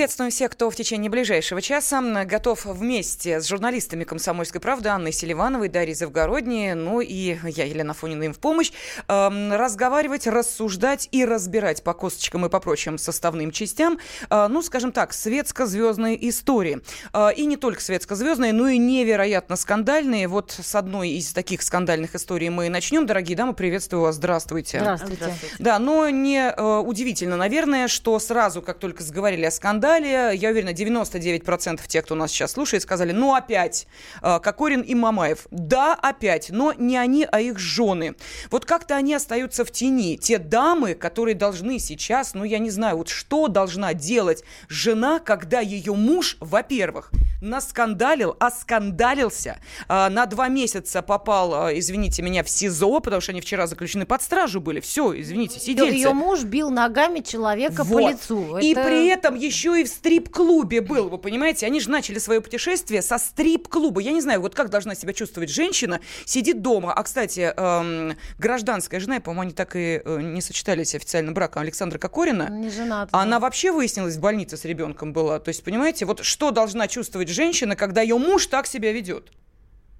Приветствуем всех, кто в течение ближайшего часа готов вместе с журналистами «Комсомольской правды» Анной Селивановой, Дарьей Завгородней, ну и я, Елена Фонина, им в помощь, э, разговаривать, рассуждать и разбирать по косточкам и по прочим составным частям, э, ну, скажем так, светско-звездные истории. Э, и не только светско-звездные, но и невероятно скандальные. Вот с одной из таких скандальных историй мы начнем. Дорогие дамы, приветствую вас, здравствуйте. Здравствуйте. здравствуйте. Да, но не э, удивительно, наверное, что сразу, как только заговорили о скандале, скандале. Я уверена, 99% тех, кто нас сейчас слушает, сказали, ну опять, э, Кокорин и Мамаев. Да, опять, но не они, а их жены. Вот как-то они остаются в тени. Те дамы, которые должны сейчас, ну я не знаю, вот что должна делать жена, когда ее муж, во-первых, наскандалил, оскандалился, э, на два месяца попал, э, извините меня, в СИЗО, потому что они вчера заключены под стражу были. Все, извините, сидели. Ее муж бил ногами человека вот. по лицу. И Это... при этом еще еще и в стрип-клубе был, вы понимаете? Они же начали свое путешествие со стрип-клуба. Я не знаю, вот как должна себя чувствовать женщина, сидит дома. А, кстати, эм, гражданская жена, по-моему, они так и э, не сочетались официально браком Александра Кокорина. Не женат. Она вообще выяснилась в больнице с ребенком была. То есть, понимаете, вот что должна чувствовать женщина, когда ее муж так себя ведет?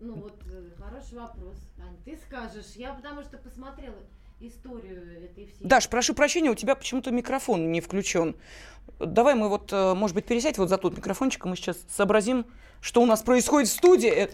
Ну вот, э, хороший вопрос. Ань, ты скажешь. Я потому что посмотрела историю этой всей... Даш, прошу прощения, у тебя почему-то микрофон не включен. Давай мы вот, э, может быть, пересядь вот за тот микрофончик, и мы сейчас сообразим, что у нас происходит в студии.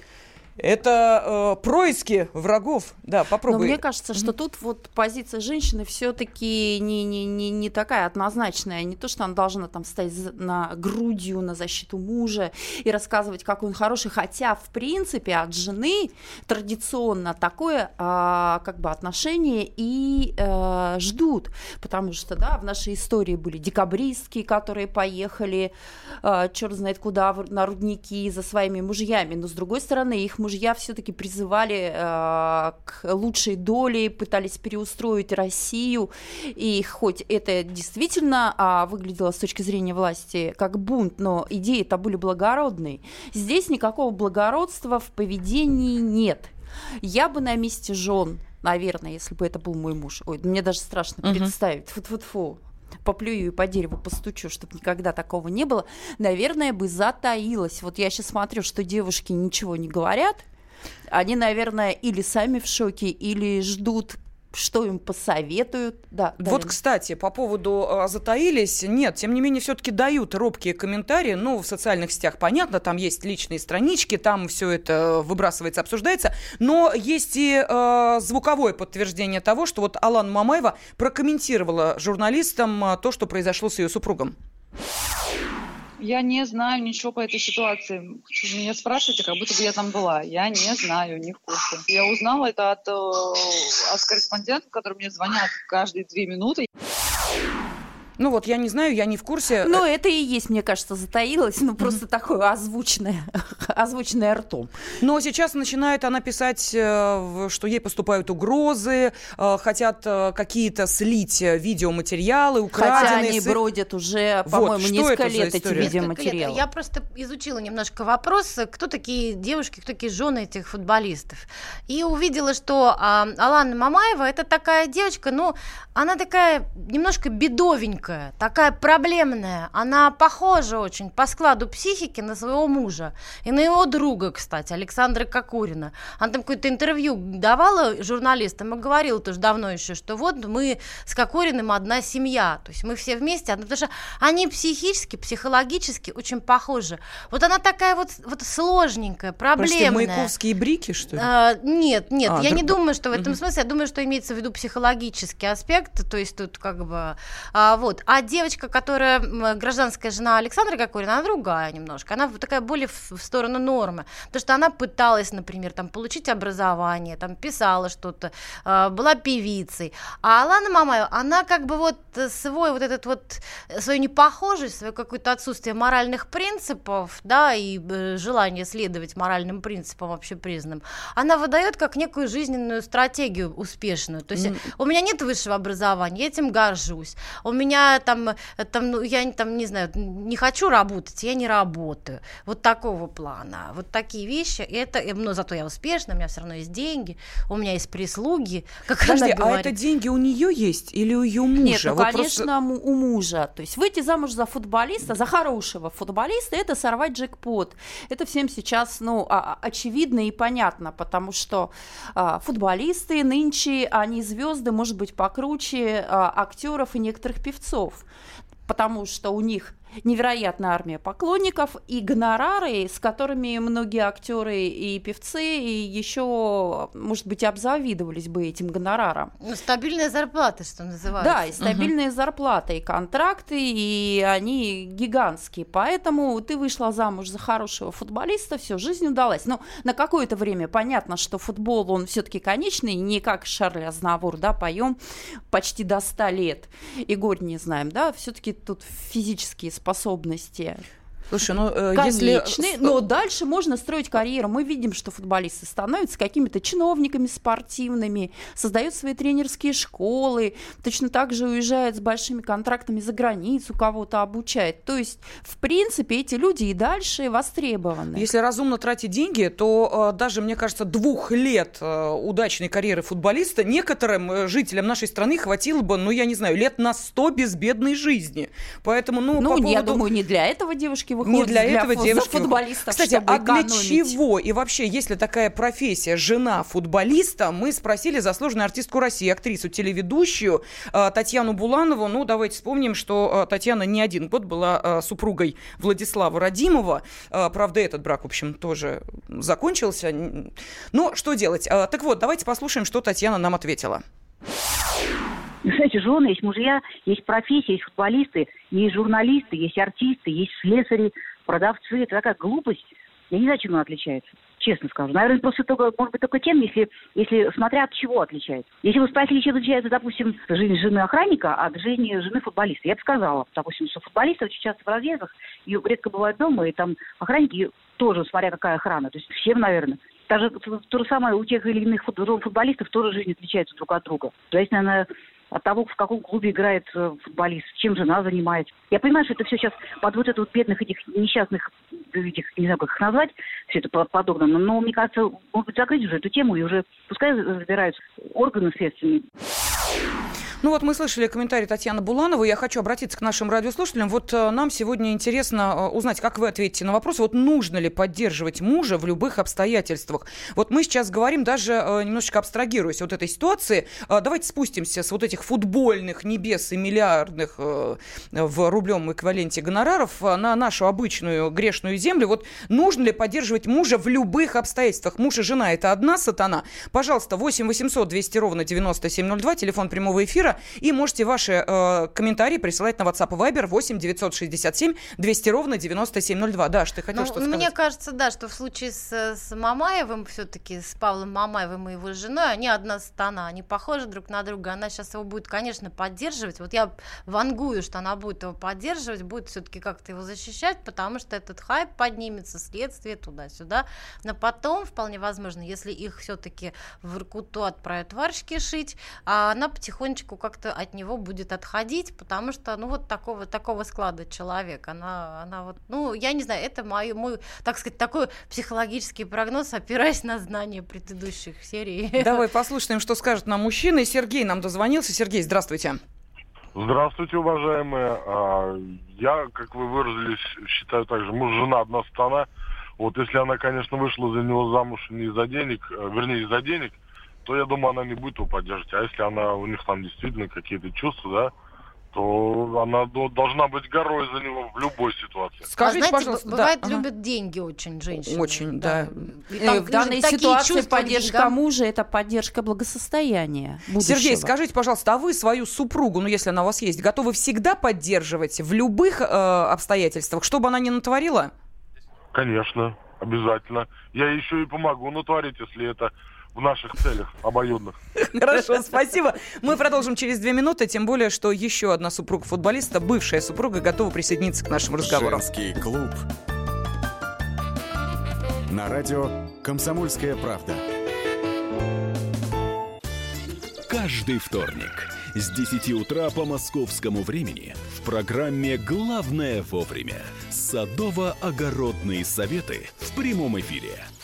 Это э, происки врагов. Да, попробуй. Но мне кажется, что тут вот позиция женщины все-таки не, не, не, не такая однозначная. Не то, что она должна там стоять на грудью на защиту мужа и рассказывать, какой он хороший. Хотя, в принципе, от жены традиционно такое э, как бы отношение и э, ждут. Потому что, да, в нашей истории были декабристки, которые поехали, э, черт знает куда, на рудники за своими мужьями. Но, с другой стороны, их мужья все-таки призывали э, к лучшей доле, пытались переустроить Россию, и хоть это действительно э, выглядело с точки зрения власти как бунт, но идеи это были благородные. Здесь никакого благородства в поведении нет. Я бы на месте жен, наверное, если бы это был мой муж, ой, мне даже страшно uh-huh. представить, фу-фу-фу, поплюю и по дереву постучу, чтобы никогда такого не было, наверное, бы затаилась. Вот я сейчас смотрю, что девушки ничего не говорят, они, наверное, или сами в шоке, или ждут что им посоветуют. Да, вот, кстати, по поводу а, затаились, нет, тем не менее, все-таки дают робкие комментарии. Ну, в социальных сетях, понятно, там есть личные странички, там все это выбрасывается, обсуждается. Но есть и э, звуковое подтверждение того, что вот Алан Мамаева прокомментировала журналистам то, что произошло с ее супругом. Я не знаю ничего по этой ситуации. Меня спрашиваете, как будто бы я там была. Я не знаю, не в курсе. Я узнала это от, э, от корреспондентов, которые мне звонят каждые две минуты. Ну вот, я не знаю, я не в курсе. Ну, это и есть, мне кажется, затаилось, ну, просто такое озвученное, озвученное ртом. Но сейчас начинает она писать, э, что ей поступают угрозы, э, хотят э, какие-то слить видеоматериалы, украденные. Хотя они бродят уже, по-моему, вот, несколько лет эти видеоматериалы. Я просто изучила немножко вопрос, кто такие девушки, кто такие жены этих футболистов. И увидела, что а, Алана Мамаева это такая девочка, ну, она такая немножко бедовенькая тонкая, такая проблемная. Она похожа очень по складу психики на своего мужа. И на его друга, кстати, Александра Кокурина. Она там какое-то интервью давала журналистам и говорила тоже давно еще, что вот мы с Кокуриным одна семья. То есть мы все вместе, потому что они психически, психологически очень похожи. Вот она такая вот, вот сложненькая, проблемная. Прости, маяковские брики, что ли? А, нет, нет, а, я друг... не думаю, что в этом угу. смысле, я думаю, что имеется в виду психологический аспект, то есть тут как бы, а, вот, вот. А девочка, которая гражданская жена Александра Кокорина, она другая немножко. Она такая более в, сторону нормы. Потому что она пыталась, например, там, получить образование, там, писала что-то, э, была певицей. А Алана Мамаева, она как бы вот свой вот этот вот, свою непохожесть, свое какое-то отсутствие моральных принципов, да, и э, желание следовать моральным принципам общепризнанным, она выдает как некую жизненную стратегию успешную. То есть mm. у меня нет высшего образования, я этим горжусь. У меня там, там, ну, я там, не знаю, не хочу работать, я не работаю. Вот такого плана. Вот такие вещи. И это, но зато я успешна, у меня все равно есть деньги, у меня есть прислуги. Как Подожди, она а говорит. это деньги у нее есть или у ее мужа? Нет, ну, Вот конечно, просто- у мужа. То есть выйти замуж за футболиста, за хорошего футболиста, это сорвать джекпот. Это всем сейчас, ну, а- а- очевидно и понятно, потому что а, футболисты нынче, они звезды, может быть, покруче а, актеров и некоторых певцов. Потому что у них невероятная армия поклонников и гонорары, с которыми многие актеры и певцы и еще, может быть, обзавидовались бы этим гонораром. Ну, стабильная зарплата, что называется. Да, и стабильные зарплаты, и контракты, и они гигантские. Поэтому ты вышла замуж за хорошего футболиста, все, жизнь удалась. Но на какое-то время понятно, что футбол, он все-таки конечный, не как Шарль Азнавур, да, поем почти до 100 лет, и горе не знаем, да, все-таки тут физические способности Слушай, ну э, конечные, если... но дальше можно строить карьеру. Мы видим, что футболисты становятся какими-то чиновниками спортивными, создают свои тренерские школы, точно так же уезжают с большими контрактами за границу, кого-то обучают. То есть, в принципе, эти люди и дальше востребованы. Если разумно тратить деньги, то э, даже, мне кажется, двух лет э, удачной карьеры футболиста некоторым жителям нашей страны хватило бы, ну, я не знаю, лет на сто безбедной жизни. Поэтому, ну, Ну, по я поводу- думаю, не для этого девушки выходят. Не для этого фу- девушки. футболистов, Кстати, а для экономить. чего и вообще, если такая профессия жена футболиста, мы спросили заслуженную артистку России, актрису, телеведущую э, Татьяну Буланову. Ну, давайте вспомним, что э, Татьяна не один год была э, супругой Владислава Радимова. Правда, этот брак, в общем, тоже закончился. Но что делать? Так вот, давайте послушаем, что Татьяна нам ответила. Знаете, жены, есть мужья, есть профессии, есть футболисты, есть журналисты, есть артисты, есть слесари, продавцы. Это такая глупость. Я не знаю, чем она отличается. Честно скажу. Наверное, просто только, может быть, только тем, если, если смотря от чего отличается. Если вы спросили, чем отличается, допустим, жизнь жены охранника от жизни жены футболиста, я бы сказала, допустим, что футболисты очень часто в разъездах, и редко бывают дома, и там охранники тоже, смотря какая охрана, то есть всем, наверное. Даже то, то же самое у тех или иных фут- футболистов тоже жизнь отличается друг от друга. Зависит, наверное, от того, в каком клубе играет э, футболист, чем жена занимается. Я понимаю, что это все сейчас под вот это вот бедных этих несчастных, этих, не знаю, как их назвать, все это по- подогнано, но мне кажется, может быть, закрыть уже эту тему и уже пускай разбираются органы следственные. Ну вот мы слышали комментарий Татьяны Булановой. Я хочу обратиться к нашим радиослушателям. Вот э, нам сегодня интересно э, узнать, как вы ответите на вопрос, вот нужно ли поддерживать мужа в любых обстоятельствах. Вот мы сейчас говорим, даже э, немножечко абстрагируясь от этой ситуации, давайте спустимся с вот этих футбольных небес и миллиардных в рублевом эквиваленте гонораров на нашу обычную грешную землю. Вот нужно ли поддерживать мужа в любых обстоятельствах? Муж и жена – это одна сатана. Пожалуйста, 8 800 200 ровно 9702, телефон прямого эфира. И можете ваши э, комментарии присылать на WhatsApp и Viber 8 967 200 ровно 9702. Даш, ты хотел Ну, что Мне сказать? кажется, да, что в случае с, с Мамаевым, все-таки с Павлом Мамаевым и его женой, они одна стана, они похожи друг на друга. Она сейчас его будет, конечно, поддерживать. Вот я вангую, что она будет его поддерживать, будет все-таки как-то его защищать, потому что этот хайп поднимется, следствие туда-сюда. Но потом, вполне возможно, если их все-таки в Иркуту отправят варежки шить, а она потихонечку как-то от него будет отходить, потому что, ну, вот такого, такого склада человек. Она, она вот, ну, я не знаю, это мой, мой, так сказать, такой психологический прогноз, опираясь на знания предыдущих серий. Давай послушаем, что скажет нам мужчина. И Сергей нам дозвонился. Сергей, здравствуйте. Здравствуйте, уважаемые. А, Я, как вы выразились, считаю также, муж, жена, одна страна. Вот если она, конечно, вышла за него замуж не из-за денег, э, вернее, из-за денег, то я думаю, она не будет его поддерживать. А если она, у них там действительно какие-то чувства, да, то она до- должна быть горой за него в любой ситуации. А Скажите, знаете, пожалуйста, б- да, бывает, ага. любят деньги очень женщины. Очень, да. И Э, там в данной ситуации поддержка деньгам. мужа – это поддержка благосостояния будущего. Сергей, скажите, пожалуйста, а вы свою супругу, ну если она у вас есть, готовы всегда поддерживать в любых э, обстоятельствах, что бы она ни натворила? Конечно, обязательно. Я еще и помогу натворить, если это в наших целях обоюдных. Хорошо, спасибо. Мы продолжим через две минуты, тем более, что еще одна супруга футболиста, бывшая супруга, готова присоединиться к нашим разговорам. Женский клуб. На радио «Комсомольская правда». Каждый вторник с 10 утра по московскому времени в программе «Главное вовремя» садово-огородные советы в прямом эфире.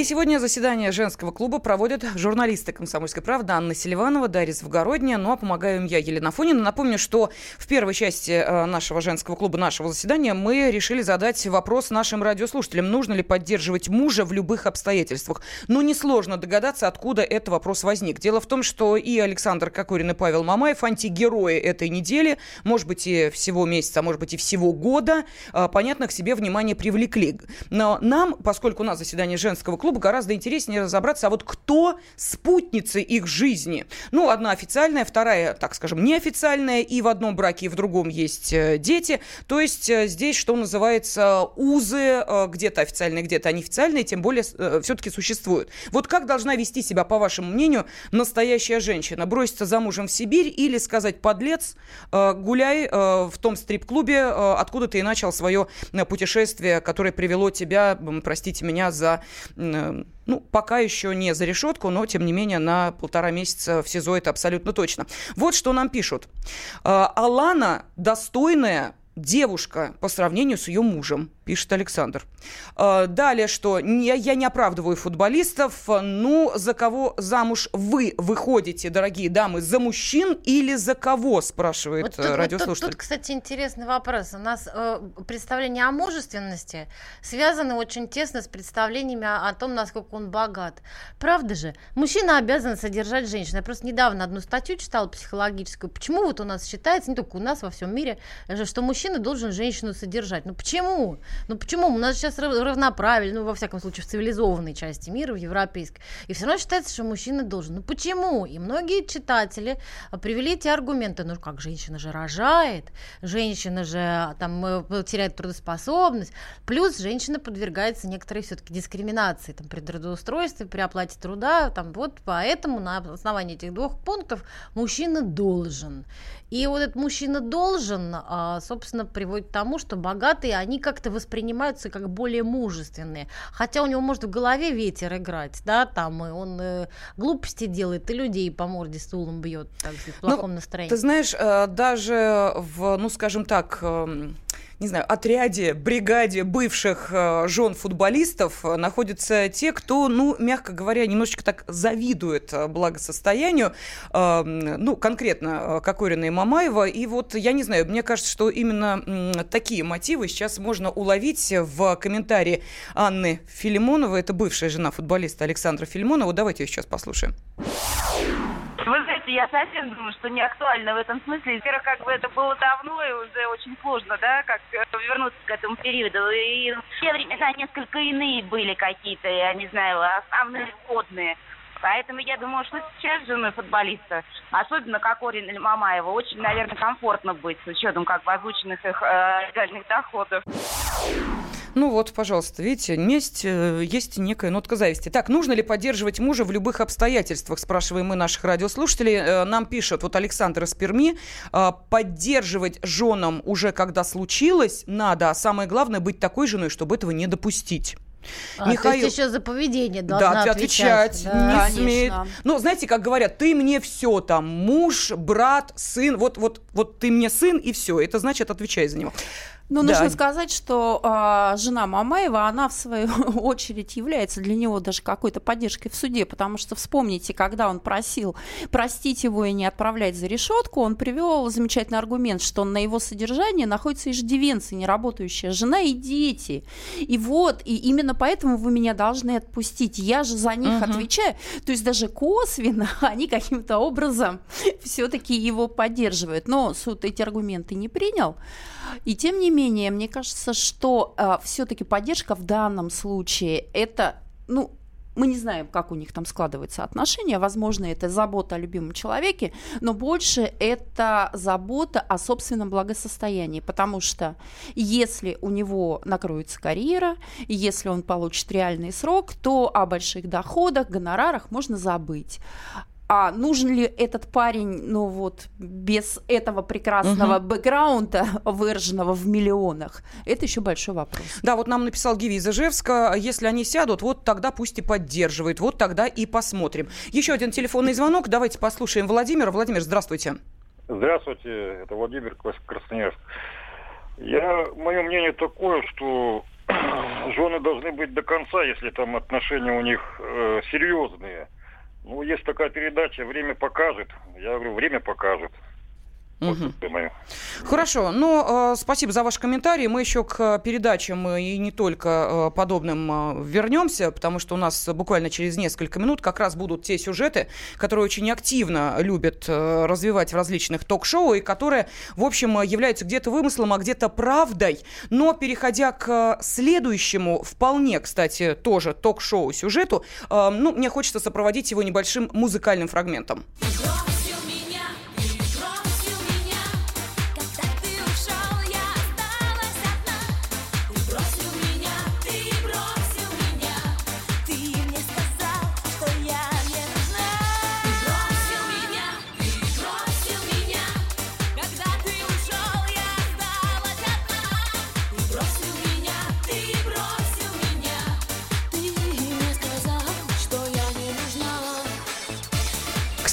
И сегодня заседание женского клуба проводят журналисты «Комсомольской правды» Анна Селиванова, Дарья Завгородняя. Ну а помогаю им я, Елена Фонина. Напомню, что в первой части э, нашего женского клуба, нашего заседания, мы решили задать вопрос нашим радиослушателям. Нужно ли поддерживать мужа в любых обстоятельствах? Ну, несложно догадаться, откуда этот вопрос возник. Дело в том, что и Александр Кокорин, и Павел Мамаев антигерои этой недели, может быть, и всего месяца, а может быть, и всего года, э, понятно, к себе внимание привлекли. Но нам, поскольку у нас заседание женского клуба, клуба гораздо интереснее разобраться, а вот кто спутницы их жизни. Ну, одна официальная, вторая, так скажем, неофициальная, и в одном браке, и в другом есть э, дети. То есть э, здесь, что называется, узы э, где-то официальные, где-то неофициальные, тем более все-таки существуют. Вот как должна вести себя, по вашему мнению, настоящая женщина? Броситься замужем в Сибирь или сказать, подлец, гуляй в том стрип-клубе, откуда ты и начал свое путешествие, которое привело тебя, простите меня, за ну, пока еще не за решетку, но, тем не менее, на полтора месяца в СИЗО это абсолютно точно. Вот что нам пишут. Э, Алана достойная девушка по сравнению с ее мужем пишет Александр. А, далее, что я не оправдываю футболистов. Ну, за кого замуж вы выходите, дорогие дамы? За мужчин или за кого, спрашивает вот тут, радиослушатель. Вот тут, тут, кстати, интересный вопрос. У нас э, представление о мужественности связаны очень тесно с представлениями о, о том, насколько он богат. Правда же? Мужчина обязан содержать женщину. Я просто недавно одну статью читала психологическую. Почему вот у нас считается, не только у нас, во всем мире, что мужчина должен женщину содержать? Ну почему? Ну почему? У нас сейчас равноправие, ну во всяком случае в цивилизованной части мира, в европейской. И все равно считается, что мужчина должен. Ну почему? И многие читатели а, привели эти аргументы. Ну как, женщина же рожает, женщина же а, там э, теряет трудоспособность. Плюс женщина подвергается некоторой все-таки дискриминации там, при трудоустройстве, при оплате труда. Там, вот поэтому на основании этих двух пунктов мужчина должен. И вот этот мужчина должен, а, собственно, приводит к тому, что богатые, они как-то воспринимаются как более мужественные. Хотя у него может в голове ветер играть, да, там, и он э, глупости делает, и людей по морде стулом бьет, так в плохом ну, настроении. Ты знаешь, э, даже в, ну, скажем так, эм, не знаю, отряде, бригаде бывших э, жен футболистов э, находятся те, кто, ну, мягко говоря, немножечко так завидует э, благосостоянию, э, ну, конкретно Кокорина и Мамаева. И вот, я не знаю, мне кажется, что именно такие мотивы сейчас можно уловить в комментарии Анны Филимоновой. Это бывшая жена футболиста Александра Филимонова. Давайте ее сейчас послушаем. Вы знаете, я совсем думаю, что не актуально в этом смысле. Во-первых, как бы это было давно и уже очень сложно, да, как э, вернуться к этому периоду. И все времена несколько иные были какие-то, я не знаю, основные входные. Поэтому я думаю, что сейчас женой футболиста, особенно Кокорин или Мамаева, очень, наверное, комфортно быть с учетом как бы озвученных их э, реальных доходов. Ну вот, пожалуйста, видите, есть, э, есть некая нотка зависти. Так, нужно ли поддерживать мужа в любых обстоятельствах, спрашиваем мы наших радиослушателей. Э, нам пишет вот Александр из Перми, э, поддерживать женам уже когда случилось надо, а самое главное быть такой женой, чтобы этого не допустить. А, Михаил... То есть еще за поведение должна да, отвечать. отвечать да. Не смеет. Ну, знаете, как говорят, ты мне все там, муж, брат, сын, вот, вот, вот ты мне сын, и все. Это значит, отвечай за него. Ну, Да. нужно сказать, что а, жена Мамаева, она в свою очередь является для него даже какой-то поддержкой в суде, потому что вспомните, когда он просил простить его и не отправлять за решетку, он привел замечательный аргумент, что на его содержании находится иждивенцы, неработающая жена и дети. И вот, и именно поэтому вы меня должны отпустить. Я же за них Мгм. отвечаю. То есть даже косвенно они каким-то образом все-таки его поддерживают. Но суд эти аргументы не принял. И тем не менее, мне кажется, что все-таки поддержка в данном случае это, ну, мы не знаем, как у них там складываются отношения. Возможно, это забота о любимом человеке, но больше это забота о собственном благосостоянии. Потому что если у него накроется карьера, если он получит реальный срок, то о больших доходах, гонорарах можно забыть. А нужен ли этот парень, ну вот, без этого прекрасного Мгм. бэкграунда, выраженного в миллионах, это еще большой вопрос. Да, вот нам написал Гиви из Ижевска, если они сядут, вот тогда пусть и поддерживает, вот тогда и посмотрим. Еще один телефонный звонок, давайте послушаем Владимира. Владимир, здравствуйте. Здравствуйте, это Владимир Крас- Красноярск. Я, мое мнение такое, что жены должны быть до конца, если там отношения у них э, серьезные. Ну, есть такая передача «Время покажет». Я говорю, время покажет. Вот мое. Хорошо, ну, э, спасибо за ваш комментарий. Мы еще к передачам э, и не только э, подобным э, вернемся, потому что у нас буквально через несколько минут как раз будут те сюжеты, которые очень активно любят э, развивать в различных ток-шоу и которые, в общем, э, являются где-то вымыслом, а где-то правдой. Но переходя к следующему, вполне, кстати, тоже ток-шоу сюжету, э, ну, мне хочется сопроводить его небольшим музыкальным фрагментом.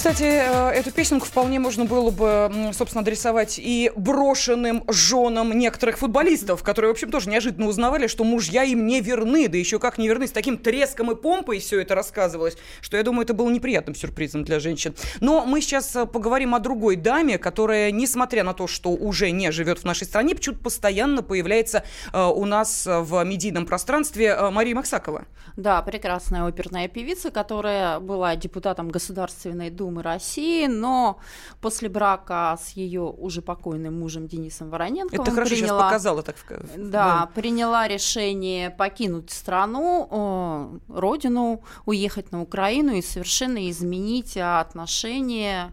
Кстати, э, эту песенку вполне можно было бы, собственно, адресовать и брошенным женам некоторых футболистов, которые, в общем, тоже неожиданно узнавали, что мужья им не верны, да еще как не верны, с таким треском и помпой все это рассказывалось, что, я думаю, это было неприятным сюрпризом для женщин. Но мы сейчас э, поговорим о другой даме, которая, несмотря на то, что уже не живет в нашей стране, почему-то постоянно появляется э, у нас в медийном пространстве Мария Максакова. Да, прекрасная оперная певица, которая была депутатом Государственной Думы России, но после брака с ее уже покойным мужем Денисом Вороненковым Это хорошо сейчас приняла- показала так. в- Да, приняла решение покинуть страну, э, родину, уехать на Украину и совершенно изменить отношение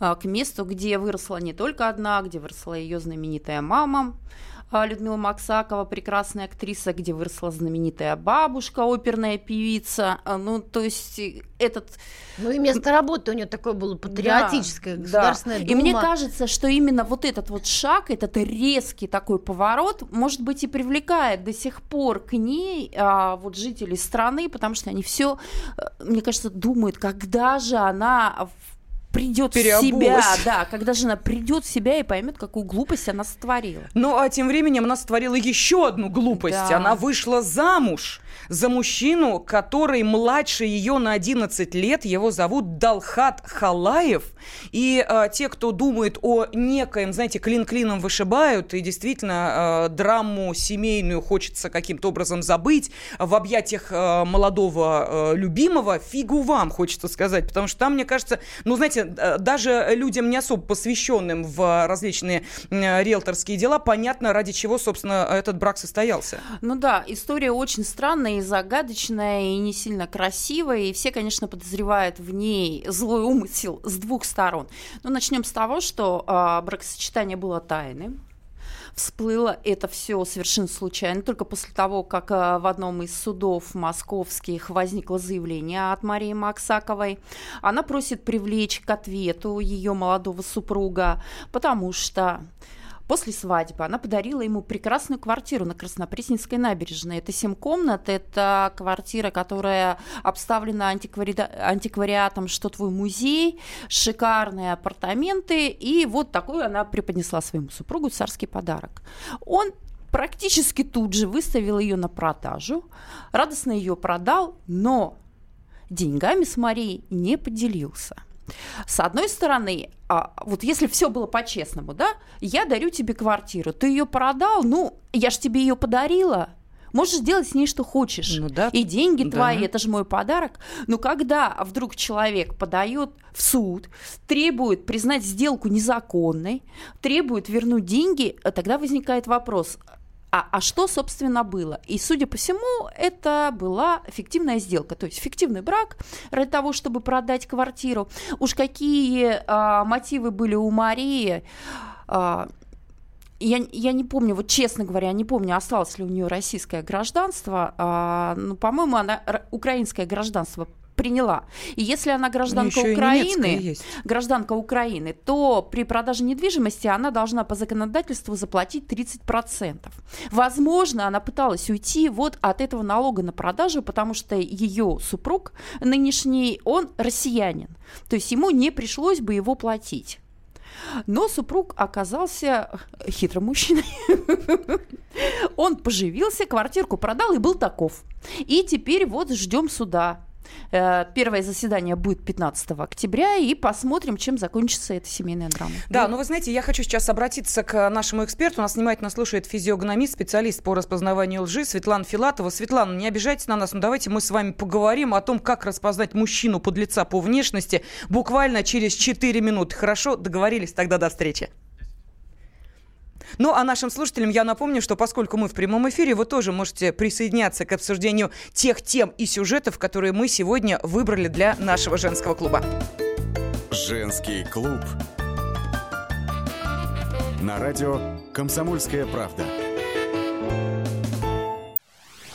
э, к месту, где выросла не только одна, где выросла ее знаменитая мама. Э, Людмила Максакова, прекрасная актриса, где выросла знаменитая бабушка, оперная певица. Э, Ну, то есть э, этот... Ну и место работы у нее такое было патриотическое, Да, государственная да. дума. И мне кажется, что именно вот этот вот шаг, этот резкий такой поворот, может быть, и привлекает до сих пор к ней а, вот жителей страны, потому что они все, мне кажется, думают, когда же она в- придет в себя, да, когда же она придет в себя и поймет, какую глупость она сотворила. Ну, а тем временем она сотворила еще одну глупость. Да. Она вышла замуж за мужчину, который младше ее на 11 лет. Его зовут Далхат Халаев. И э, те, кто думает о некоем, знаете, клин-клином вышибают, и действительно э, драму семейную хочется каким-то образом забыть в объятиях э, молодого э, любимого, фигу вам, хочется сказать. Потому что там, мне кажется, ну, знаете, э, даже людям не особо посвященным в различные э, риэлторские дела, понятно, ради чего, собственно, этот брак состоялся. Ну да, история очень странная и загадочная, и не сильно красивая, и все, конечно, подозревают в ней злой умысел с двух сторон. Но начнем с того, что а, бракосочетание было тайным. Всплыло это все совершенно случайно, только после того, как а, в одном из судов московских возникло заявление от Марии Максаковой. Она просит привлечь к ответу ее молодого супруга, потому что После свадьбы она подарила ему прекрасную квартиру на Краснопресненской набережной. Это семь комнат, это квартира, которая обставлена антиквари- антиквариатом «Что твой музей», шикарные апартаменты, и вот такую она преподнесла своему супругу царский подарок. Он практически тут же выставил ее на продажу, радостно ее продал, но деньгами с Марией не поделился. С одной стороны, а, вот если все было по-честному, да, я дарю тебе квартиру, ты ее продал, ну, я же тебе ее подарила, Можешь делать с ней что хочешь. Ну, да. И деньги Да. твои, это же мой подарок. Но когда вдруг человек подает в суд, требует признать сделку незаконной, требует вернуть деньги, э, тогда возникает вопрос, а, а что, собственно, было? И, судя по всему, это была фиктивная сделка, то есть фиктивный брак ради того, чтобы продать квартиру. Уж какие а, мотивы были у Марии, а, я, я не помню, вот честно говоря, не помню, осталось ли у нее российское гражданство. А, ну, по-моему, она украинское гражданство приняла. И если она гражданка Украины, гражданка Украины, то при продаже недвижимости она должна по законодательству заплатить 30%. Возможно, она пыталась уйти вот от этого налога на продажу, потому что ее супруг нынешний, он россиянин. То есть ему не пришлось бы его платить. Но супруг оказался хитрым мужчиной. Он поживился, квартирку продал и был таков. И теперь вот ждем суда. Э, Первое заседание будет 15 октября, и посмотрим, чем закончится эта семейная драма. Да, ну вы знаете, я хочу сейчас обратиться к нашему эксперту. Нас внимательно слушает физиогномист, специалист по распознаванию лжи Светлана Филатова. Светлана, не обижайтесь на нас, но давайте мы с вами поговорим о том, как распознать мужчину под лица по внешности буквально через 4 минуты. Хорошо? Договорились? Тогда до встречи. Ну, а нашим слушателям я напомню, что поскольку мы в прямом эфире, вы тоже можете присоединяться к обсуждению тех тем и сюжетов, которые мы сегодня выбрали для нашего женского клуба. Женский клуб. На радио «Комсомольская правда».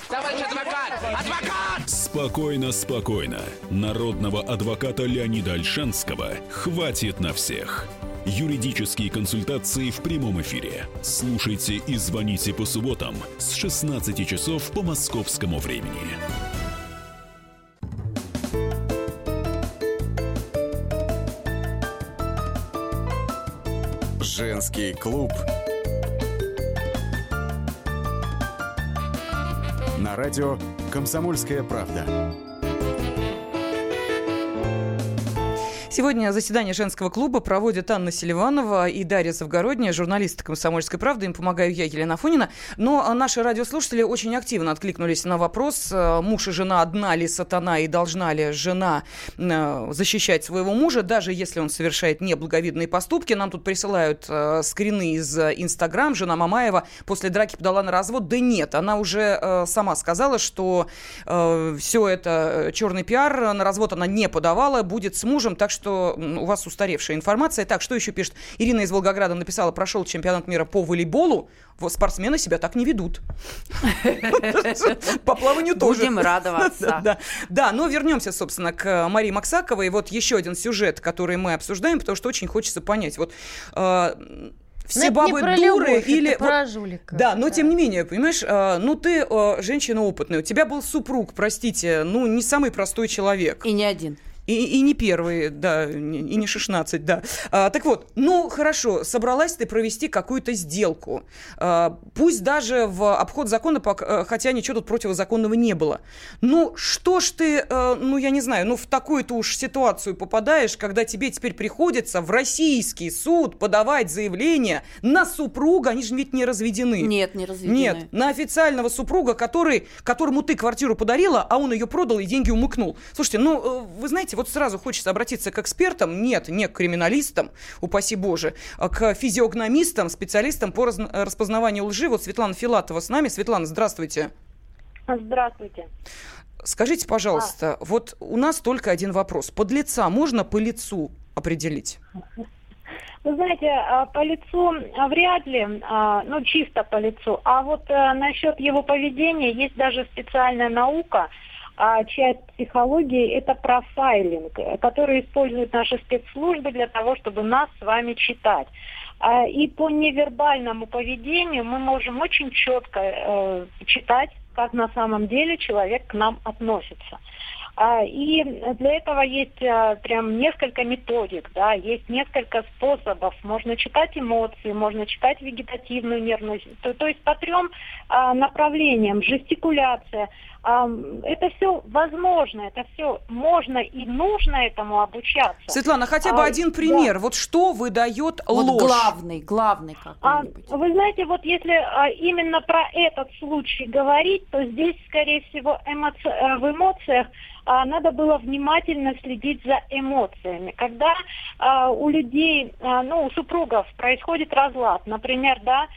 Товарищ адвокат! Адвокат! Спокойно, спокойно. Народного адвоката Леонида Альшанского хватит на всех. Юридические консультации в прямом эфире. Слушайте и звоните по субботам с 16 часов по московскому времени. Женский клуб. На радио «Комсомольская правда». Сегодня заседание женского клуба проводят Анна Селиванова и Дарья Завгородняя, журналисты «Комсомольской правды». Им помогаю я, Елена Фонина. Но а, наши радиослушатели очень активно откликнулись на вопрос, э, муж и жена одна ли сатана и должна ли жена э, защищать своего мужа, даже если он совершает неблаговидные поступки. Нам тут присылают э, скрины из Инстаграм. Жена Мамаева после драки подала на развод. Да нет, она уже сама сказала, что все это черный пиар, на развод она не подавала, будет с мужем, так что м, у вас устаревшая информация. Так, что еще пишет? Ирина из Волгограда написала, прошел чемпионат мира по волейболу, вот спортсмены себя так не ведут. По плаванию тоже. Будем радоваться. Да, да. Да, но вернемся, собственно, к Марии Максаковой. Вот еще один сюжет, который мы обсуждаем, потому что очень хочется понять. Вот э, все Ну, это не бабы про дуры любовь, это или... про вот- жулика. Да, но тем не менее, понимаешь, э, ну ты э, женщина опытная, у тебя был супруг, простите, ну не самый простой человек. И не один. И, и не первый, да, и не 16, да. А, так вот, ну хорошо, собралась ты провести какую-то сделку. А, пусть даже в обход закона, э, хотя ничего тут противозаконного не было. Ну что ж ты, э, ну я не знаю, ну в такую-то уж ситуацию попадаешь, когда тебе теперь приходится в российский суд подавать заявление на супруга, они же ведь не разведены. Нет, не разведены. Нет, на официального супруга, который, которому ты квартиру подарила, а он ее продал и деньги умыкнул. Слушайте, ну, э, вы знаете, вот сразу хочется обратиться к экспертам, нет, не к криминалистам, упаси боже, а к физиогномистам, специалистам по распознаванию лжи. Вот Светлана Филатова с нами. Светлана, здравствуйте. Здравствуйте. Скажите, пожалуйста, вот у нас только один вопрос. Под лица можно по лицу определить? Вы знаете, а, по лицу а, вряд ли, а, ну чисто по лицу. А вот э, насчет его поведения есть даже специальная наука, а, часть психологии, это профайлинг, э, который используют наши спецслужбы для того, чтобы нас с вами читать. А, И по невербальному поведению мы можем очень четко э, читать, как на самом деле человек к нам относится. А, И для этого есть а, прям несколько методик, да, есть несколько способов. Можно читать эмоции, можно читать вегетативную нервную, то, то есть по трем а, направлениям, жестикуляция. А, Это все возможно, это все можно и нужно этому обучаться. Светлана, хотя бы А, один да. пример. Вот что выдает Вот ложь? главный, главный А, какой-нибудь. вы знаете, вот если а, именно про этот случай говорить, то здесь, скорее всего, эмоци- э, в эмоциях а, надо было внимательно следить за эмоциями. Когда а, у людей, а, ну, у супругов происходит разлад, например, да, а,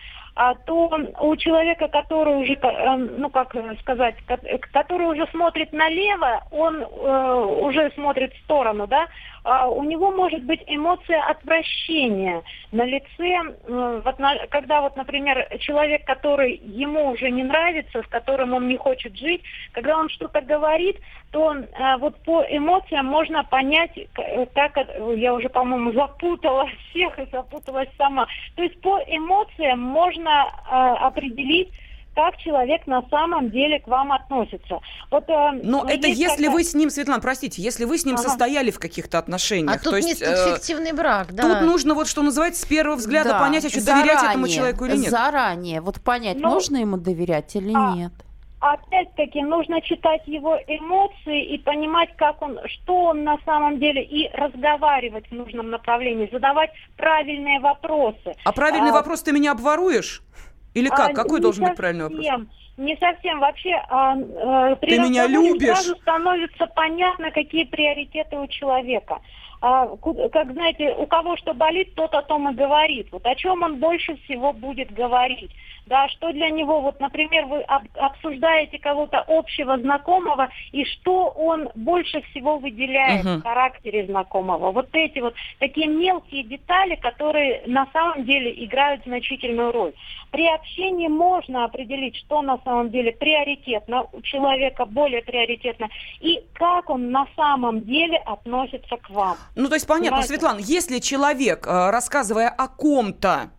то у человека, который уже, э, ну как сказать, ко- который уже смотрит налево, он э, уже смотрит в сторону, да, а, у него может быть эмоция отвращения на лице, э, в отно- когда вот, например, человек, который ему уже не нравится, с которым он не хочет жить, когда он что-то говорит, то э, вот по эмоциям можно понять, к- э, как это- я уже, по-моему, запутала всех и запуталась сама. То есть по эмоциям можно э, определить, как человек на самом деле к вам относится. Вот, э, Но это есть если такая- вы с ним, Светлана, простите, если вы с ним Ага. состояли в каких-то отношениях. А тут то не есть, тут э, фиктивный брак, да. Тут нужно вот, что называется, с первого взгляда Да, понять, а что доверять этому заранее, человеку или нет. Заранее, вот понять, Ну, можно ему доверять или а, нет. Опять-таки нужно читать его эмоции и понимать, как он, что он на самом деле, и разговаривать в нужном направлении, задавать правильные вопросы. А правильный А, вопрос ты меня обворуешь? Или как? А, Какой должен быть правильный вопрос? совсем, Не совсем. Вообще, а, э, при Ты меня любишь? сразу становится понятно, какие приоритеты у человека. А, как знаете, у кого что болит, тот о том и говорит. Вот о чем он больше всего будет говорить. Да, что для него, вот, например, вы об- обсуждаете кого-то общего знакомого, и что он больше всего выделяет Мгм. в характере знакомого. Вот эти вот такие мелкие детали, которые на самом деле играют значительную роль. При общении можно определить, что на самом деле приоритетно у человека, более приоритетно, и как он на самом деле относится к вам. Ну, то есть, понятно, Понимаете? Светлана, если человек, э, рассказывая о ком-то,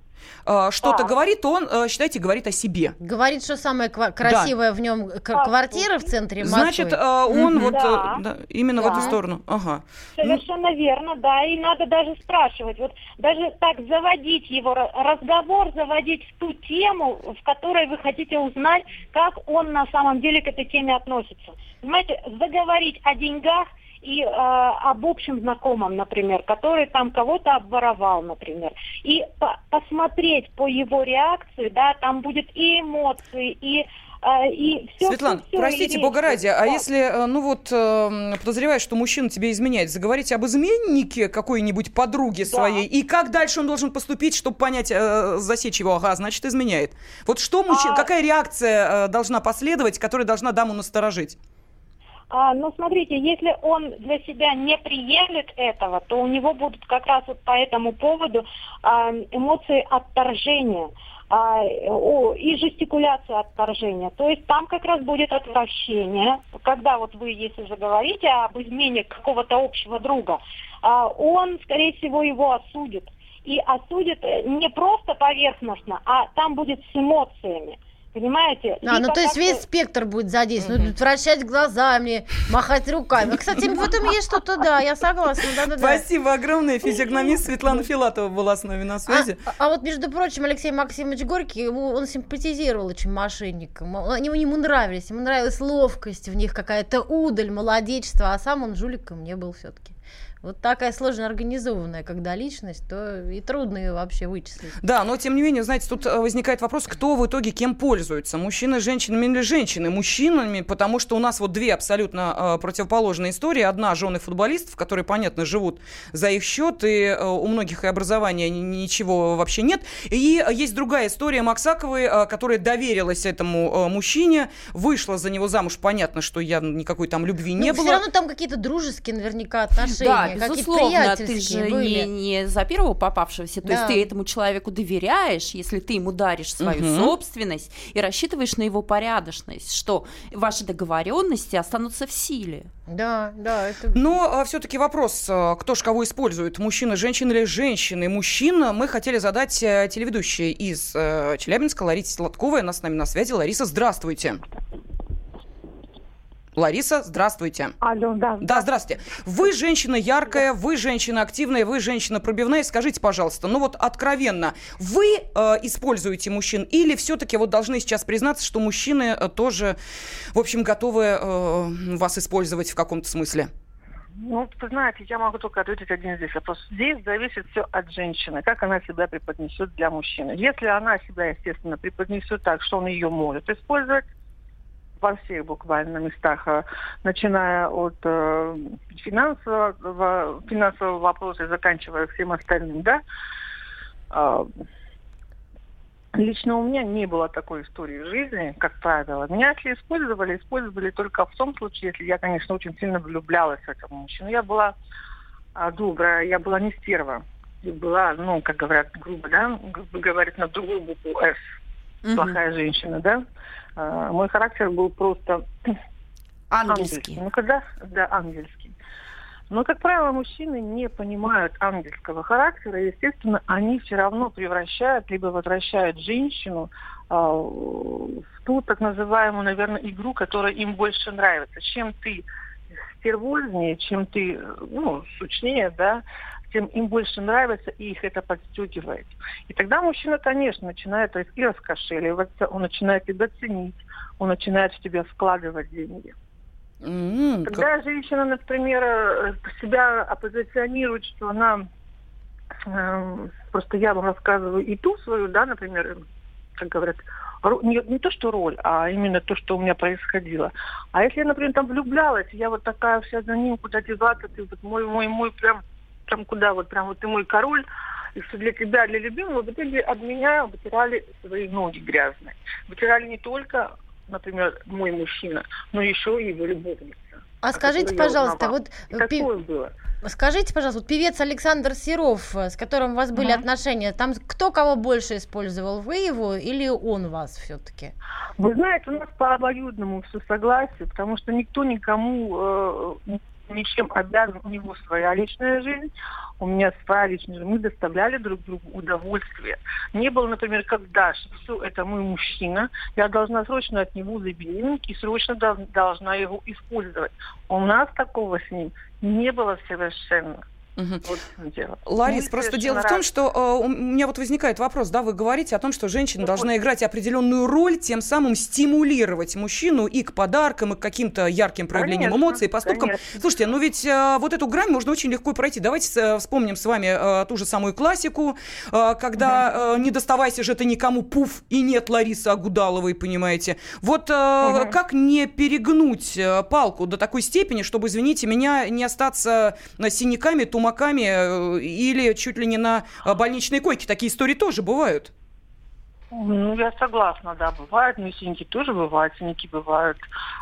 э, что-то Так. говорит, то он, э, считайте, говорит о себе. Говорит, что самое ква- красивое в нем к- квартира в центре Москвы. Значит, он Мгм. вот Да. да, именно в эту Да. сторону. Ага. Совершенно верно, да, и надо даже спрашивать, вот даже так заводить его, ра- разговор заводить в ту тему, в которой вы хотите узнать, как он на самом деле к этой теме относится. Понимаете, заговорить о деньгах и э, об общем знакомом, например, который там кого-то обворовал, например, и по- посмотреть по его реакции, да, там будет и эмоции, и э, и все. Светлана, простите, бога ради, а если, э, ну вот, э, подозреваешь, что мужчина тебе изменяет, заговорить об изменнике какой-нибудь подруги своей, и как дальше он должен поступить, чтобы понять, э, засечь его, ага, значит, изменяет. Вот что мужчина, А- какая реакция э, должна последовать, которая должна даму насторожить? А, ну, смотрите, если он для себя не приемлет этого, то у него будут как раз вот по этому поводу а, эмоции отторжения а, о, и жестикуляция отторжения. То есть там как раз будет отвращение, когда вот вы, если заговорите об измене какого-то общего друга, а, он, скорее всего, его осудит. И осудит э, не просто поверхностно, а там будет с эмоциями. Понимаете? А, ну то есть весь спектр будет задействован. Вращать глазами, махать руками. Кстати, в этом есть что-то, да, я согласна. Да-да-да. Спасибо огромное. Физиогномист Светлана Филатова была с нами на связи. А, а вот, между прочим, Алексей Максимович Горький, ему, он симпатизировал очень мошенникам. Он- Они ему нравились. Ему нравилась ловкость в них, какая-то удаль, молодечество, а сам он жуликом не был все-таки. Вот такая сложно организованная, когда личность, то и трудно ее вообще вычислить. Да, но тем не менее, знаете, тут э, возникает вопрос, кто в итоге кем пользуется, мужчины женщинами или женщины мужчинами, потому что у нас вот две абсолютно э, противоположные истории. Одна жены футболистов, которые, понятно, живут за их счет, и э, у многих и образования ни- ничего вообще нет. И есть другая история Максаковой, которая доверилась этому мужчине, вышла за него замуж, понятно, что я никакой там любви не Ну, было. Все равно там какие-то дружеские наверняка отношения, Да, безусловно, ты же были. не, не за первого попавшегося, то Да. есть ты этому человеку доверяешь, если ты ему даришь свою Мгм. собственность и рассчитываешь на его порядочность, что ваши договоренности останутся в силе. Да, да, это... Но все-таки вопрос, э, кто ж кого использует, мужчина, женщина или женщины. Мужчина мы хотели задать э, телеведущей из э, Челябинска Ларисе Сладковой. Она с нами на связи. Лариса, здравствуйте. Лариса, здравствуйте. Алло, да. Да, здравствуйте. Вы женщина яркая, вы женщина активная, вы женщина пробивная. Скажите, пожалуйста, ну вот откровенно, вы э, используете мужчин или все-таки вот должны сейчас признаться, что мужчины э, тоже, в общем, готовы э, вас использовать в каком-то смысле? Ну, вы знаете, я могу только ответить один здесь вопрос. Здесь зависит все от женщины, как она себя преподнесет для мужчины. Если она себя, естественно, преподнесет так, что он ее может использовать, во всех буквально местах, э, начиная от э, финансового, финансового вопроса и заканчивая всем остальным, да. Э, лично у меня не было такой истории в жизни, как правило. Меня если использовали, использовали только в том случае, если я, конечно, очень сильно влюблялась в этого мужчину. Я была э, добрая, я была не стерва. Я была, ну, как говорят, грубо, да, грубо говорить на другую букву «С». Плохая женщина, да. А, мой характер был просто ангельский. Ну, когда, да, ангельский. Но, как правило, мужчины не понимают ангельского характера, и, естественно, они все равно превращают, либо возвращают женщину э, в ту так называемую, наверное, игру, которая им больше нравится. Чем ты стервознее, чем ты, ну, сучнее, да, тем им больше нравится, и их это подстегивает. И тогда мужчина, конечно, начинает то есть, и раскошеливаться, он начинает тебя ценить, он начинает в тебя вкладывать деньги. Mm-hmm. Когда женщина, например, э, себя оппозиционирует, что она э, просто я вам рассказываю и ту свою, да, например, как говорят, не, не то, что роль, а именно то, что у меня происходило. А если я, например, там влюблялась, я вот такая вся за ним, куда деваться, ты вот мой, мой, мой прям там куда вот прям вот ты мой король, и что для тебя, для любимого, в итоге от меня вытирали свои ноги грязные. Вытирали не только, например, мой мужчина, но еще и его любовница. А скажите, пожалуйста, вот такое было. Скажите, пожалуйста, вот певец Александр Серов, с которым у вас были угу. отношения, там кто кого больше использовал, вы его или он вас все-таки? Вы знаете, у нас по обоюдному все согласие, потому что никто никому э, ничем обязан, у него своя личная жизнь, у меня своя личная жизнь. Мы доставляли друг другу удовольствие. Не было, например, как Даша, все, это мой мужчина, я должна срочно от него забеременеть и срочно должна его использовать. У нас такого с ним не было совершенно. Угу. Вот дело. Ларис, ну, просто дело в том, что э, у меня вот возникает вопрос, да, вы говорите о том, что женщина ну, должна вот. играть определенную роль, тем самым стимулировать мужчину и к подаркам, и к каким-то ярким проявлениям конечно, эмоций, поступкам. Конечно. Слушайте, ну ведь э, вот эту грань можно очень легко пройти. Давайте э, вспомним с вами э, ту же самую классику, э, когда угу. э, не доставайся же ты никому пуф и нет Ларисы Агудаловой, понимаете. Вот э, угу. как не перегнуть э, палку до такой степени, чтобы, извините меня, не остаться э, синяками, туманами тумаками э, или чуть ли не на э, больничной койке. Такие истории тоже бывают. Ну, я согласна, да, бывают, но синяки тоже бывают, синяки бывают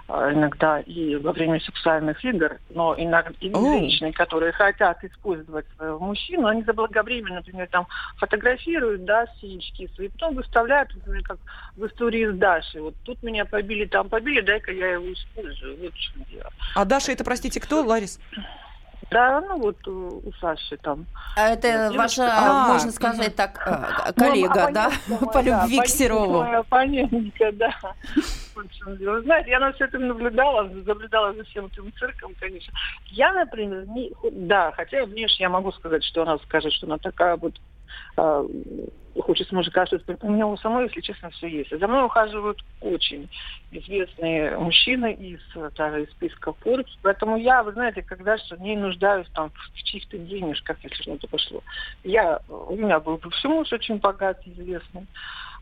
э, иногда и во время сексуальных игр, но иногда и женщины, которые хотят использовать своего мужчину, они заблаговременно, например, там фотографируют, да, синячки свои, потом выставляют, например, как в истории с Дашей. Вот тут меня побили, там побили, дай-ка я его использую. Вот в чем дело. А Даша, это, простите, кто, Ларис? Да, ну вот у Саши там. А это вот, ваша, а, можно сказать так, э, коллега, ну, да, по любви да, к Серову. Оппонентка, да. Вы знаете, я на все это наблюдала, наблюдала за всем этим цирком, конечно. Я, например, не, да, хотя внешне я могу сказать, что она скажет, что она такая вот э, хочется мужика, что у меня у самой, если честно, все есть. За мной ухаживают очень известные мужчины из, даже из списка Forbes. Поэтому я, вы знаете, когда что не нуждаюсь там в чьих-то денежках, если что-то пошло. Я, у меня был бывший муж очень богатый, известный.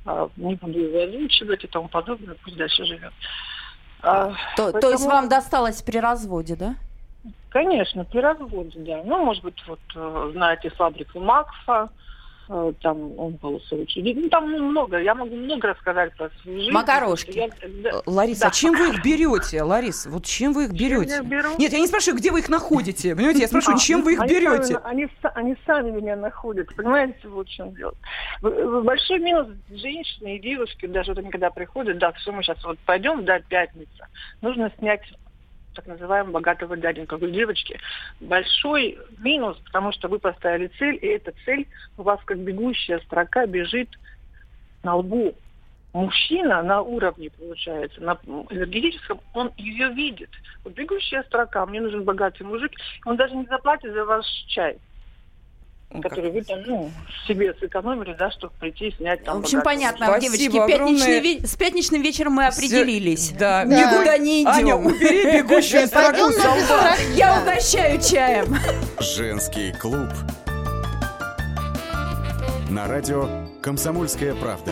А, не буду его озвучивать и тому подобное, пусть дальше живет. А, то, поэтому... то есть вам досталось при разводе, да? Конечно, при разводе, да. Ну, может быть, вот э, знаете фабрику Макфа, там он был соучредитель. Ну, там много, я могу много рассказать про свою жизнь. Макарошки. Я, да, Лариса, да. а чем вы их берете, Ларис? Вот чем вы их берете? Я беру? Нет, я не спрашиваю, где вы их находите, понимаете? Я спрашиваю, чем вы их берете? Они, они сами меня находят, понимаете, вот в чем дело. Большой минус женщины и девушки, даже вот они когда приходят, да, все, мы сейчас вот пойдем, да, пятница, нужно снять так называемого богатого дяденька. Говорю, девочки, большой минус, потому что вы поставили цель, и эта цель у вас как бегущая строка бежит на лбу. мужчина на уровне, получается, на энергетическом, он ее видит. Вот бегущая строка, мне нужен богатый мужик, он даже не заплатит за ваш чай который вы там, ну, себе сэкономили, да, чтобы прийти и снять там. В общем, богатый понятно, девочки, Спасибо пятничный огромное. ве- с пятничным вечером мы определились. Да. Никуда не идем. Аня, убери бегущую строку. Я угощаю чаем. Женский клуб. На радио «Комсомольская правда».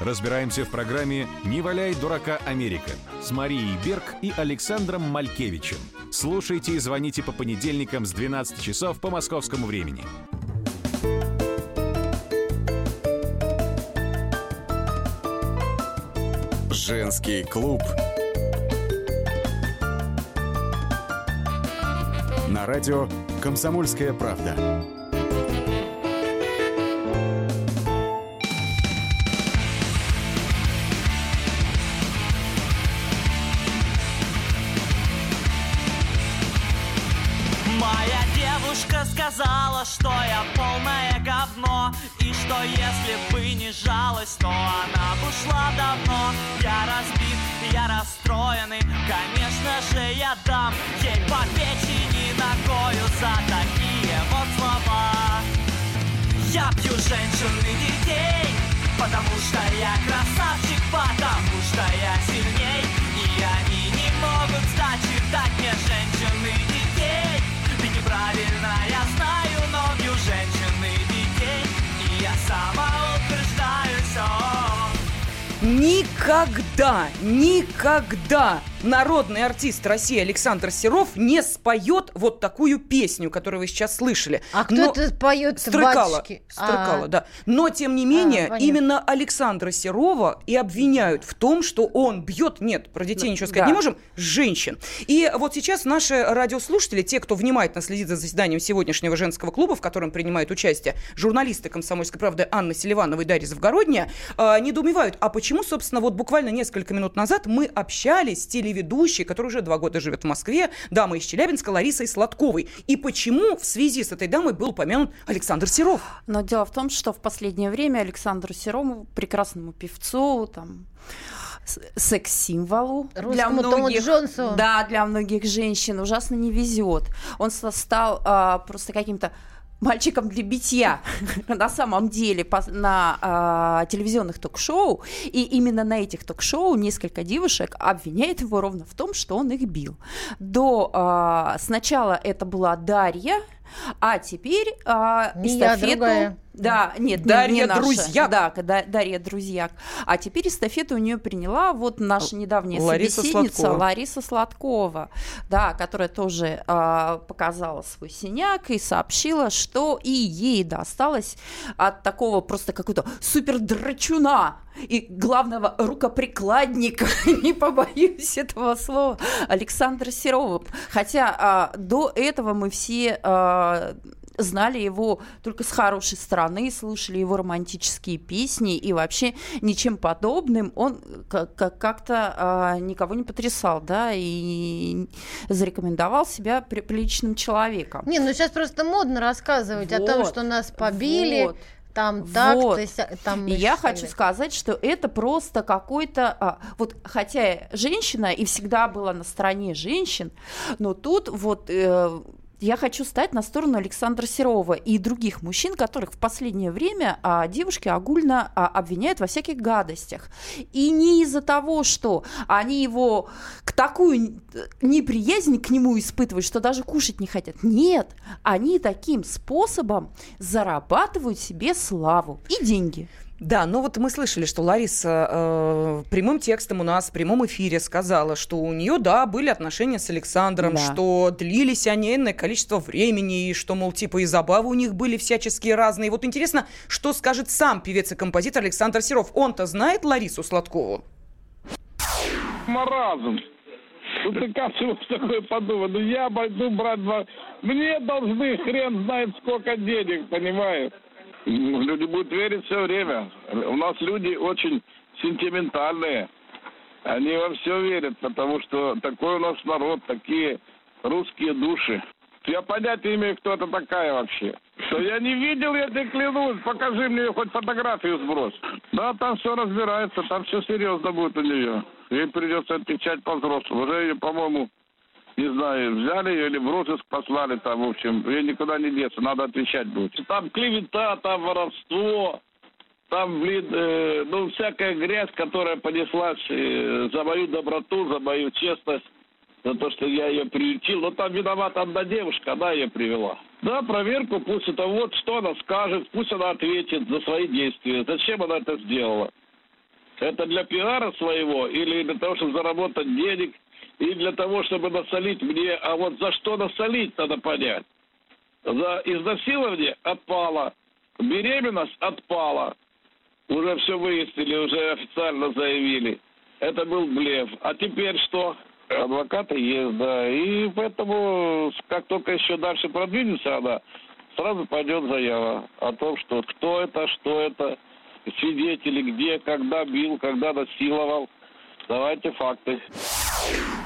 Разбираемся в программе «Не валяй дурака Америка» с Марией Берг и Александром Малькевичем. Слушайте и звоните по понедельникам с 12 часов по московскому времени. Женский клуб. На радио «Комсомольская правда». Полное говно. И что если бы не жалость, то она бы ушла давно. Я разбит, я расстроенный, конечно же я дам Ей по печени ногою за такие вот слова. Я пью женщин и детей, потому что я красавчик Потому что я сильней, Ник Никогда, никогда народный артист России Александр Серов не споет вот такую песню, которую вы сейчас слышали. А кто Но- это поет Стрыкало. батюшки? Стрыкало, А. да. Но, тем не менее, понятно. именно Александра Серова и обвиняют в том, что он бьет, нет, про детей Да. ничего сказать Да. не можем, женщин. И вот сейчас наши радиослушатели, те, кто внимательно следит за заседанием сегодняшнего женского клуба, в котором принимают участие журналисты «Комсомольской правды» Анна Селиванова и Дарья Завгородняя, э, недоумевают, а почему, собственно, вот буквально несколько минут назад мы общались с телеведущей, которая уже два года живет в Москве, дамой из Челябинска Ларисой Сладковой. И почему в связи с этой дамой был упомянут Александр Серов? Но дело в том, что в последнее время Александру Серому, прекрасному певцу, там, секс-символу для многих, Джонсу. да, для многих женщин ужасно не везет. Он стал а, просто каким-то мальчиком для битья на самом деле на а, телевизионных ток-шоу. И именно на этих ток-шоу несколько девушек обвиняет его ровно в том, что он их бил. До а, сначала это была Дарья, а теперь а, Не я, эстафету... другая. Да, нет, не- Дарья не наша. Друзьяк. Да, да, Дарья Друзьяк. А теперь эстафету у нее приняла вот наша недавняя Лариса собеседница Сладкова. Лариса Сладкова, да, которая тоже а, показала свой синяк и сообщила, что и ей досталось от такого просто какого-то супер драчуна и главного рукоприкладника, не побоюсь этого слова, Александра Серова. Хотя а, до этого мы все а, знали его только с хорошей стороны, слушали его романтические песни, и вообще ничем подобным он ка- ка- как-то а, никого не потрясал, да, и зарекомендовал себя при- приличным человеком. Не, ну сейчас просто модно рассказывать о том, Вот, что нас побили, вот. Там так, Вот. то ся- там И я хочу сказать, что это просто какой-то... а, вот хотя женщина и всегда была на стороне женщин, но тут вот... э, я хочу стать на сторону Александра Серова и других мужчин, которых в последнее время а, девушки огульно а, обвиняют во всяких гадостях. И не из-за того, что они его к такую э, неприязнь к нему испытывают, что даже кушать не хотят. Нет, они таким способом зарабатывают себе славу и деньги. Да, ну вот мы слышали, что Лариса э, прямым текстом у нас в прямом эфире сказала, что у нее, да, были отношения с Александром, Да. что длились они энное количество времени, и что, мол, типа и забавы у них были всяческие разные. Вот интересно, что скажет сам певец и композитор Александр Серов. Он-то знает Ларису Сладкову? маразм. Ну ты как чего такое подумал? Ну я пойду брать два... Мне должны хрен знает сколько денег, понимаешь? Люди будут верить все время. У нас люди очень сентиментальные. Они во все верят, потому что такой у нас народ, такие русские души. Я понятия имею, кто это такая вообще. Что я не видел, я тебе клянусь. Покажи мне хоть фотографию сброс. Да, там все разбирается, там все серьезно будет у нее. Ей придется отвечать по-взрослому. Уже по-моему, не знаю, взяли ее или в розыск послали там, в общем. Ей никуда не деться, надо отвечать будет. Там клевета, там воровство. Там, блин, э, ну, всякая грязь, которая понеслась э, за мою доброту, за мою честность, за то, что я ее приютил. Но там виновата одна девушка, она ее привела. Да, проверку пусть это вот, что она скажет, пусть она ответит за свои действия. Зачем она это сделала? Это для пиара своего или для того, чтобы заработать денег, или для того, чтобы насолить мне? А вот за что насолить, надо понять. За изнасилование отпала, беременность отпала. Уже все выяснили, уже официально заявили. Это был блеф. А теперь что? Адвокаты есть, да. И поэтому, как только еще дальше продвинется она, сразу пойдет заява о том, что кто это, что это, свидетели, где, когда бил, когда насиловал. Давайте факты.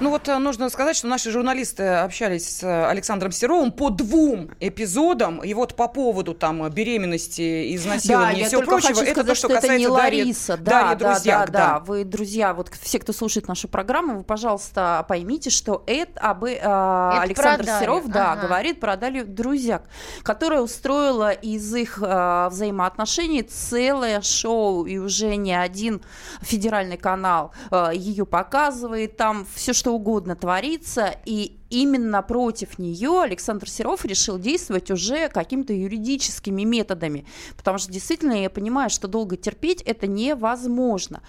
Ну вот э, нужно сказать, что наши журналисты общались с э, Александром Серовым по двум эпизодам. И вот по поводу там беременности, изнасилования Да, и я всего только прочего, хочу это сказать, то, что, что это не касается Дарьи, Лариса. Да, Дарьи да, Друзьяк, да, да. Вы, друзья, вот все, кто слушает нашу программу, вы, пожалуйста, поймите, что это об, э, Александр про Дарью, Серов, да, ага. говорит про Дарью Друзьяк, которая устроила из их э, взаимоотношений целое шоу, и уже не один федеральный канал э, ее показывает, там все что угодно творится, и именно против нее Александр Серов решил действовать уже какими-то юридическими методами, потому что действительно я понимаю, что долго терпеть это невозможно.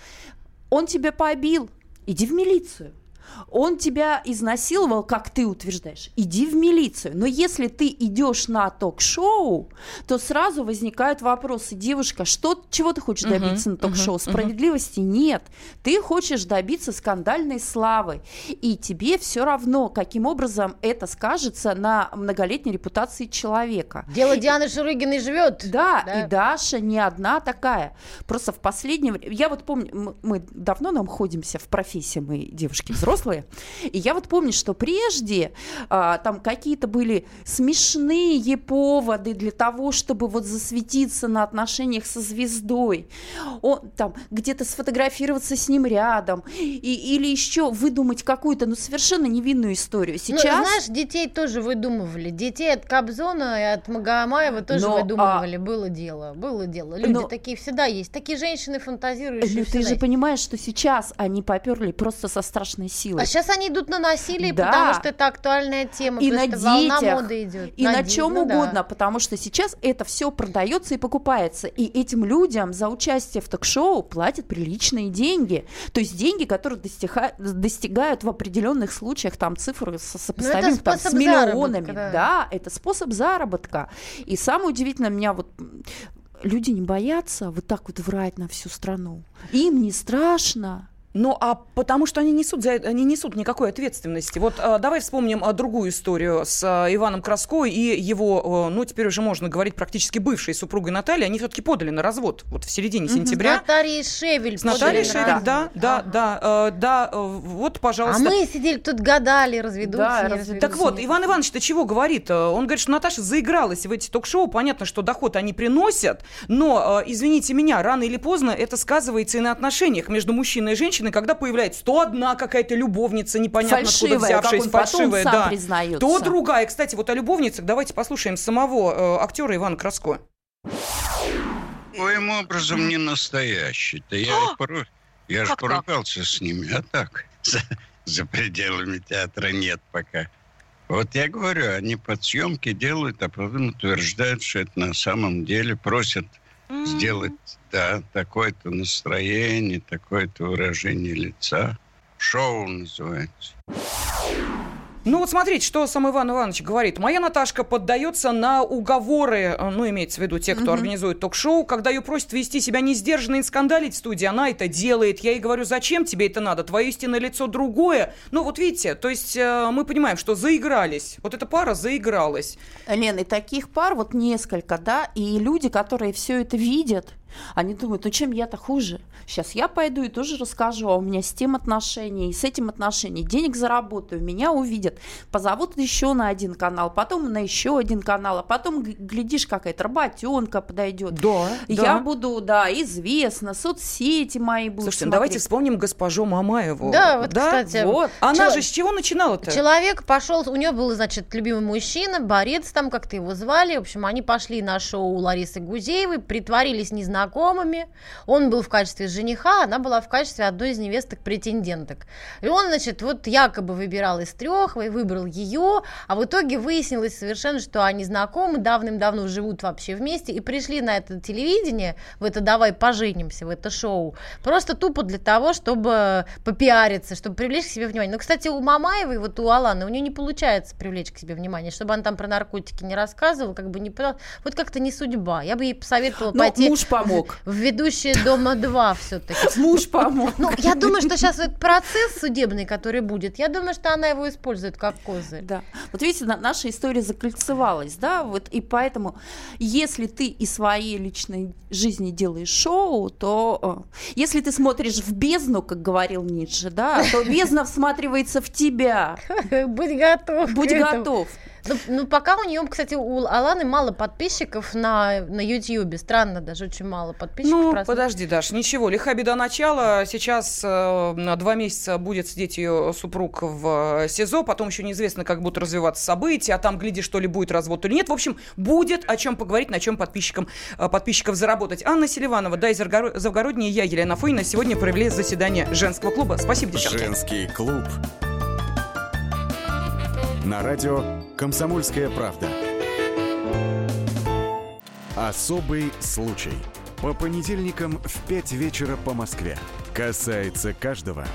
Он тебя побил, иди в милицию. Он тебя изнасиловал, как ты утверждаешь, иди в милицию. Но если ты идешь на ток-шоу, то сразу возникают вопросы. Девушка, что, чего ты хочешь добиться на ток-шоу? мгм. Справедливости нет. Ты хочешь добиться скандальной славы. И тебе все равно, каким образом это скажется на многолетней репутации человека. Дело Дианы Шурыгиной живет. Да, Да. и Даша не одна такая. Просто в последнее время... Я вот помню, мы давно нам ходимся в профессии, мы девушки взрослые, и я вот помню, что прежде а, там какие-то были смешные поводы для того, чтобы вот засветиться на отношениях со звездой, он, там где-то сфотографироваться с ним рядом, и, или еще выдумать какую-то, ну, совершенно невинную историю. Ну, Сейчас... знаешь, детей тоже выдумывали. Детей от Кобзона и от Магомаева тоже Но, а выдумывали. Было дело, было дело. Люди Но- такие всегда есть. Такие женщины фантазирующие. Ну, ты же есть. понимаешь, что сейчас они поперли просто со страшной силой. А сейчас они идут на насилие, Да. потому что это актуальная тема. и на что волна детях, моды идет. и на, ди- чем ну да. угодно, потому что сейчас это все продается и покупается, и этим людям за участие в ток-шоу платят приличные деньги, то есть деньги, которые достига- достигают в определенных случаях там цифры со- сопоставимы там, с миллионами, да. да, это способ заработка. И самое удивительное меня вот люди не боятся вот так вот врать на всю страну, им не страшно. Ну, а потому что они несут, за это- они несут никакой ответственности. Вот э, давай вспомним э, другую историю с э, Иваном Краско и его, э, ну, теперь уже можно говорить, практически бывшей супругой Натальей. Они все-таки подали на развод вот в середине С сентября. Натальей Шевель. С Натальей Шевель, развод. да, да, да, э, да, э, вот, А пожалуйста. мы сидели тут гадали, разведутся, Да, не разведутся. Так вот. Иван Иванович-то чего говорит? Э, Он говорит, что Наташа заигралась в эти ток-шоу. Понятно, что доход они приносят, но, э, извините меня, рано или поздно это сказывается и на отношениях между мужчиной и женщиной, когда появляется то одна какая-то любовница, непонятно Фальшивая, откуда взявшаяся, фальшивая, сам да. признается. То другая. Кстати, вот о любовницах давайте послушаем самого э, актера Ивана Краско. Своим образом не настоящий-то. Я, А! пору- я же поругался с ними, а так, за, за пределами театра нет пока. Вот я говорю, они под съемки делают, а потом утверждают, что это на самом деле просят сделать, да, такое-то настроение, такое-то выражение лица. Шоу называется. Ну вот смотрите, что сам Иван Иванович говорит. Моя Наташка поддается на уговоры, э, ну, имеется в виду те, кто Мгм. организует ток-шоу, когда ее просят вести себя не сдержанно и скандалить в студии, она это делает. Я ей говорю, зачем тебе это надо? Твое истинное лицо другое. Ну вот видите, то есть э, мы понимаем, что заигрались. Вот эта пара заигралась. Лен, и таких пар вот несколько, да, и люди, которые все это видят, они думают, ну чем я-то хуже? Сейчас я пойду и тоже расскажу, а у меня с тем отношения, и с этим отношения, денег заработаю, меня увидят, позовут еще на один канал, потом на еще один канал, а потом, глядишь, какая-то работенка подойдет. Да, Я да. буду, да, известна, соцсети мои будут Слушайте, ну давайте смотреть. вспомним госпожу Мамаеву. Да, вот, кстати, Вот. Она чел- же с чего начинала-то? Человек пошел, у нее был, значит, любимый мужчина, борец там, как-то его звали. В общем, они пошли на шоу Ларисы Гузеевой, притворились незнакомыми. Он был в качестве жениха, она была в качестве одной из невесток-претенденток. И он, значит, вот якобы выбирал из трех, выбрал ее, а в итоге выяснилось совершенно, что они знакомы, давным-давно живут вообще вместе, и пришли на это телевидение, в это «Давай поженимся», в это шоу, просто тупо для того, чтобы попиариться, чтобы привлечь к себе внимание. Но, кстати, у Мамаевой, вот у Аланы, у нее не получается привлечь к себе внимание, чтобы она там про наркотики не рассказывала, как бы не... Вот как-то не судьба. Я бы ей посоветовала Но пойти... муж помог. В ведущие дома 2 все-таки. Муж помог. Ну, я думаю, что сейчас этот процесс судебный, который будет, я думаю, что она его использует как козырь. Да. Вот видите, на- наша история закольцевалась, да, вот и поэтому, если ты из своей личной жизни делаешь шоу, то э, если ты смотришь в бездну, как говорил Ницше, да, то бездна всматривается в тебя. Будь готов. Будь готов. Ну, ну, пока у нее, кстати, у Аланы мало подписчиков на, на Ютьюбе. Странно, даже очень мало подписчиков. Ну, просто. подожди, Даш, ничего, лиха беда начала. Сейчас э, на два месяца будет сидеть ее супруг в э, СИЗО, потом еще неизвестно, как будут развиваться события, а там, гляди, что ли будет развод или нет. В общем, будет о чем поговорить, на чем подписчикам, э, подписчиков заработать. Анна Селиванова, да, из Завгородней, я, Елена Фойна, сегодня провели заседание женского клуба. Спасибо, девчонки. Женский клуб. На радио «Комсомольская правда». Особый случай. По понедельникам в 5 вечера по Москве. Касается каждого.